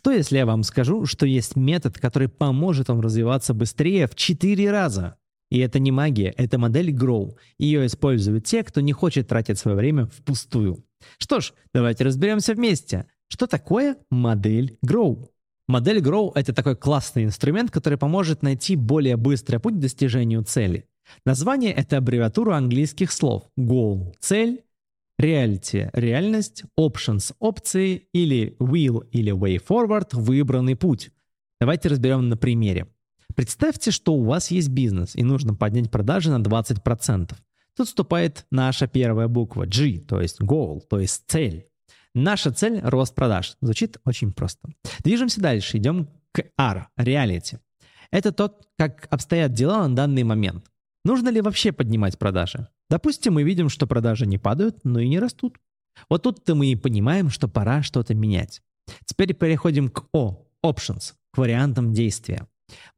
Что если я вам скажу, что есть метод, который поможет вам развиваться быстрее в 4 раза? И это не магия, это модель Grow. Ее используют те, кто не хочет тратить свое время впустую. Что ж, давайте разберемся вместе. Что такое модель Grow? Модель Grow — это такой классный инструмент, который поможет найти более быстрый путь к достижению цели. Название — это аббревиатура английских слов Goal — цель, Reality – реальность, Options – опции или Will или Way Forward – выбранный путь. Давайте разберем на примере. Представьте, что у вас есть бизнес и нужно поднять продажи на 20%. Тут вступает наша первая буква G, то есть goal, то есть цель. Наша цель – рост продаж. Звучит очень просто. Движемся дальше, идем к R – reality. Это тот, как обстоят дела на данный момент. Нужно ли вообще поднимать продажи? Допустим, мы видим, что продажи не падают, но и не растут. Вот тут-то мы и понимаем, что пора что-то менять. Теперь переходим к O, options, к вариантам действия.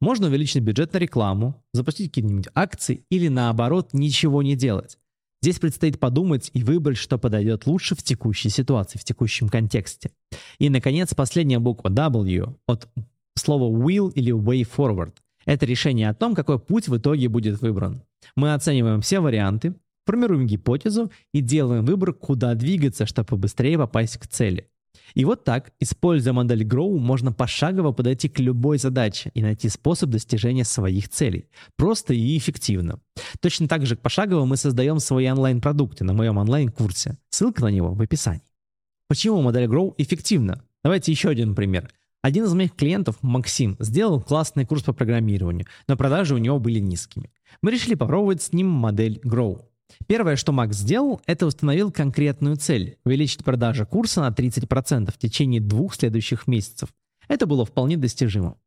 Можно увеличить бюджет на рекламу, запустить какие-нибудь акции или наоборот ничего не делать. Здесь предстоит подумать и выбрать, что подойдет лучше в текущей ситуации, в текущем контексте. И, наконец, последняя буква W от слова will или way forward. Это решение о том, какой путь в итоге будет выбран. Мы оцениваем все варианты, формируем гипотезу и делаем выбор, куда двигаться, чтобы побыстрее попасть к цели. И вот так, используя модель Grow, можно пошагово подойти к любой задаче и найти способ достижения своих целей. Просто и эффективно. Точно так же пошагово мы создаем свои онлайн-продукты на моем онлайн-курсе. Ссылка на него в описании. Почему модель Grow эффективна? Давайте еще один пример. Один из моих клиентов, Максим, сделал классный курс по программированию, но продажи у него были низкими. Мы решили попробовать с ним модель Grow. Первое, что Макс сделал, это установил конкретную цель – увеличить продажи курса на 30% в течение двух следующих месяцев. Это было вполне достижимо.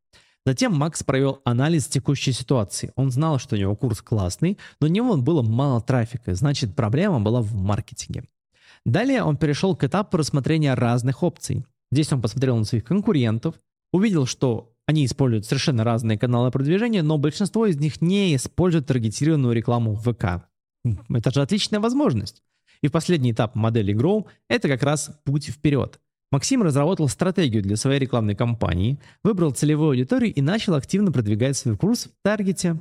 Затем Макс провел анализ текущей ситуации. Он знал, что у него курс классный, но у него было мало трафика, значит проблема была в маркетинге. Далее он перешел к этапу рассмотрения разных опций. Здесь он посмотрел на своих конкурентов, увидел, что они используют совершенно разные каналы продвижения, но большинство из них не используют таргетированную рекламу в ВК. Это же отличная возможность. И последний этап модели Grow – это как раз путь вперед. Максим разработал стратегию для своей рекламной кампании, выбрал целевую аудиторию и начал активно продвигать свой курс в таргете.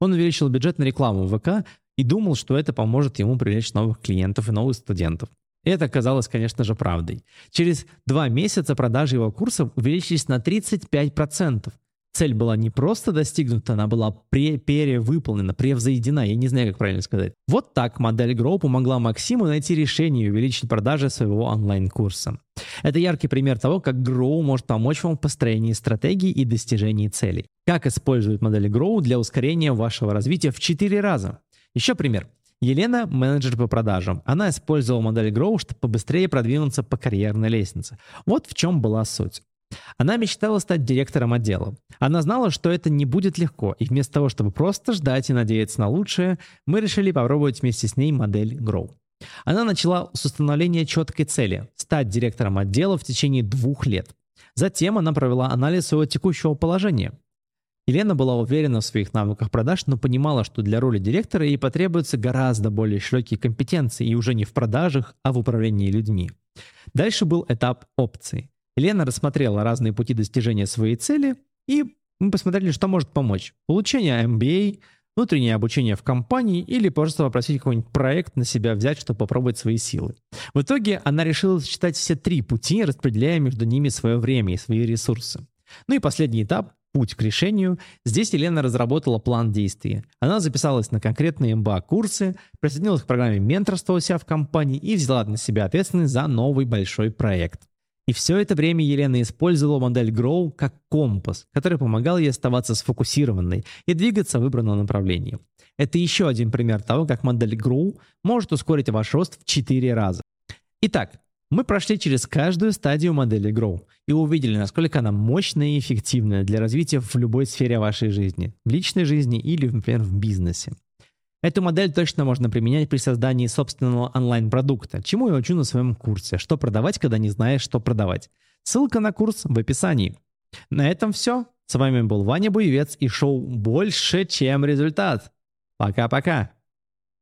Он увеличил бюджет на рекламу в ВК и думал, что это поможет ему привлечь новых клиентов и новых студентов. Это оказалось, конечно же, правдой. Через два месяца продажи его курсов увеличились на 35%, цель была не просто достигнута, она была пре перевыполнена, превзойдена, я не знаю, как правильно сказать. Вот так модель Grow помогла Максиму найти решение и увеличить продажи своего онлайн-курса. Это яркий пример того, как Grow может помочь вам в построении стратегии и достижении целей. Как использует модель Grow для ускорения вашего развития в 4 раза. Еще пример. Елена – менеджер по продажам. Она использовала модель Grow, чтобы побыстрее продвинуться по карьерной лестнице. Вот в чем была суть. Она мечтала стать директором отдела. Она знала, что это не будет легко, и вместо того, чтобы просто ждать и надеяться на лучшее, мы решили попробовать вместе с ней модель Grow. Она начала с установления четкой цели – стать директором отдела в течение двух лет. Затем она провела анализ своего текущего положения. Елена была уверена в своих навыках продаж, но понимала, что для роли директора ей потребуются гораздо более широкие компетенции, и уже не в продажах, а в управлении людьми. Дальше был этап опций. Лена рассмотрела разные пути достижения своей цели, и мы посмотрели, что может помочь. Получение MBA, внутреннее обучение в компании или просто попросить какой-нибудь проект на себя взять, чтобы попробовать свои силы. В итоге она решила сочетать все три пути, распределяя между ними свое время и свои ресурсы. Ну и последний этап путь к решению. Здесь Елена разработала план действий. Она записалась на конкретные МБА-курсы, присоединилась к программе менторства у себя в компании и взяла на себя ответственность за новый большой проект. И все это время Елена использовала модель Grow как компас, который помогал ей оставаться сфокусированной и двигаться в выбранном направлении. Это еще один пример того, как модель Grow может ускорить ваш рост в 4 раза. Итак, мы прошли через каждую стадию модели Grow и увидели, насколько она мощная и эффективная для развития в любой сфере вашей жизни, в личной жизни или, например, в бизнесе. Эту модель точно можно применять при создании собственного онлайн-продукта, чему я учу на своем курсе, что продавать, когда не знаешь, что продавать. Ссылка на курс в описании. На этом все. С вами был Ваня Буевец и шоу «Больше, чем результат». Пока-пока.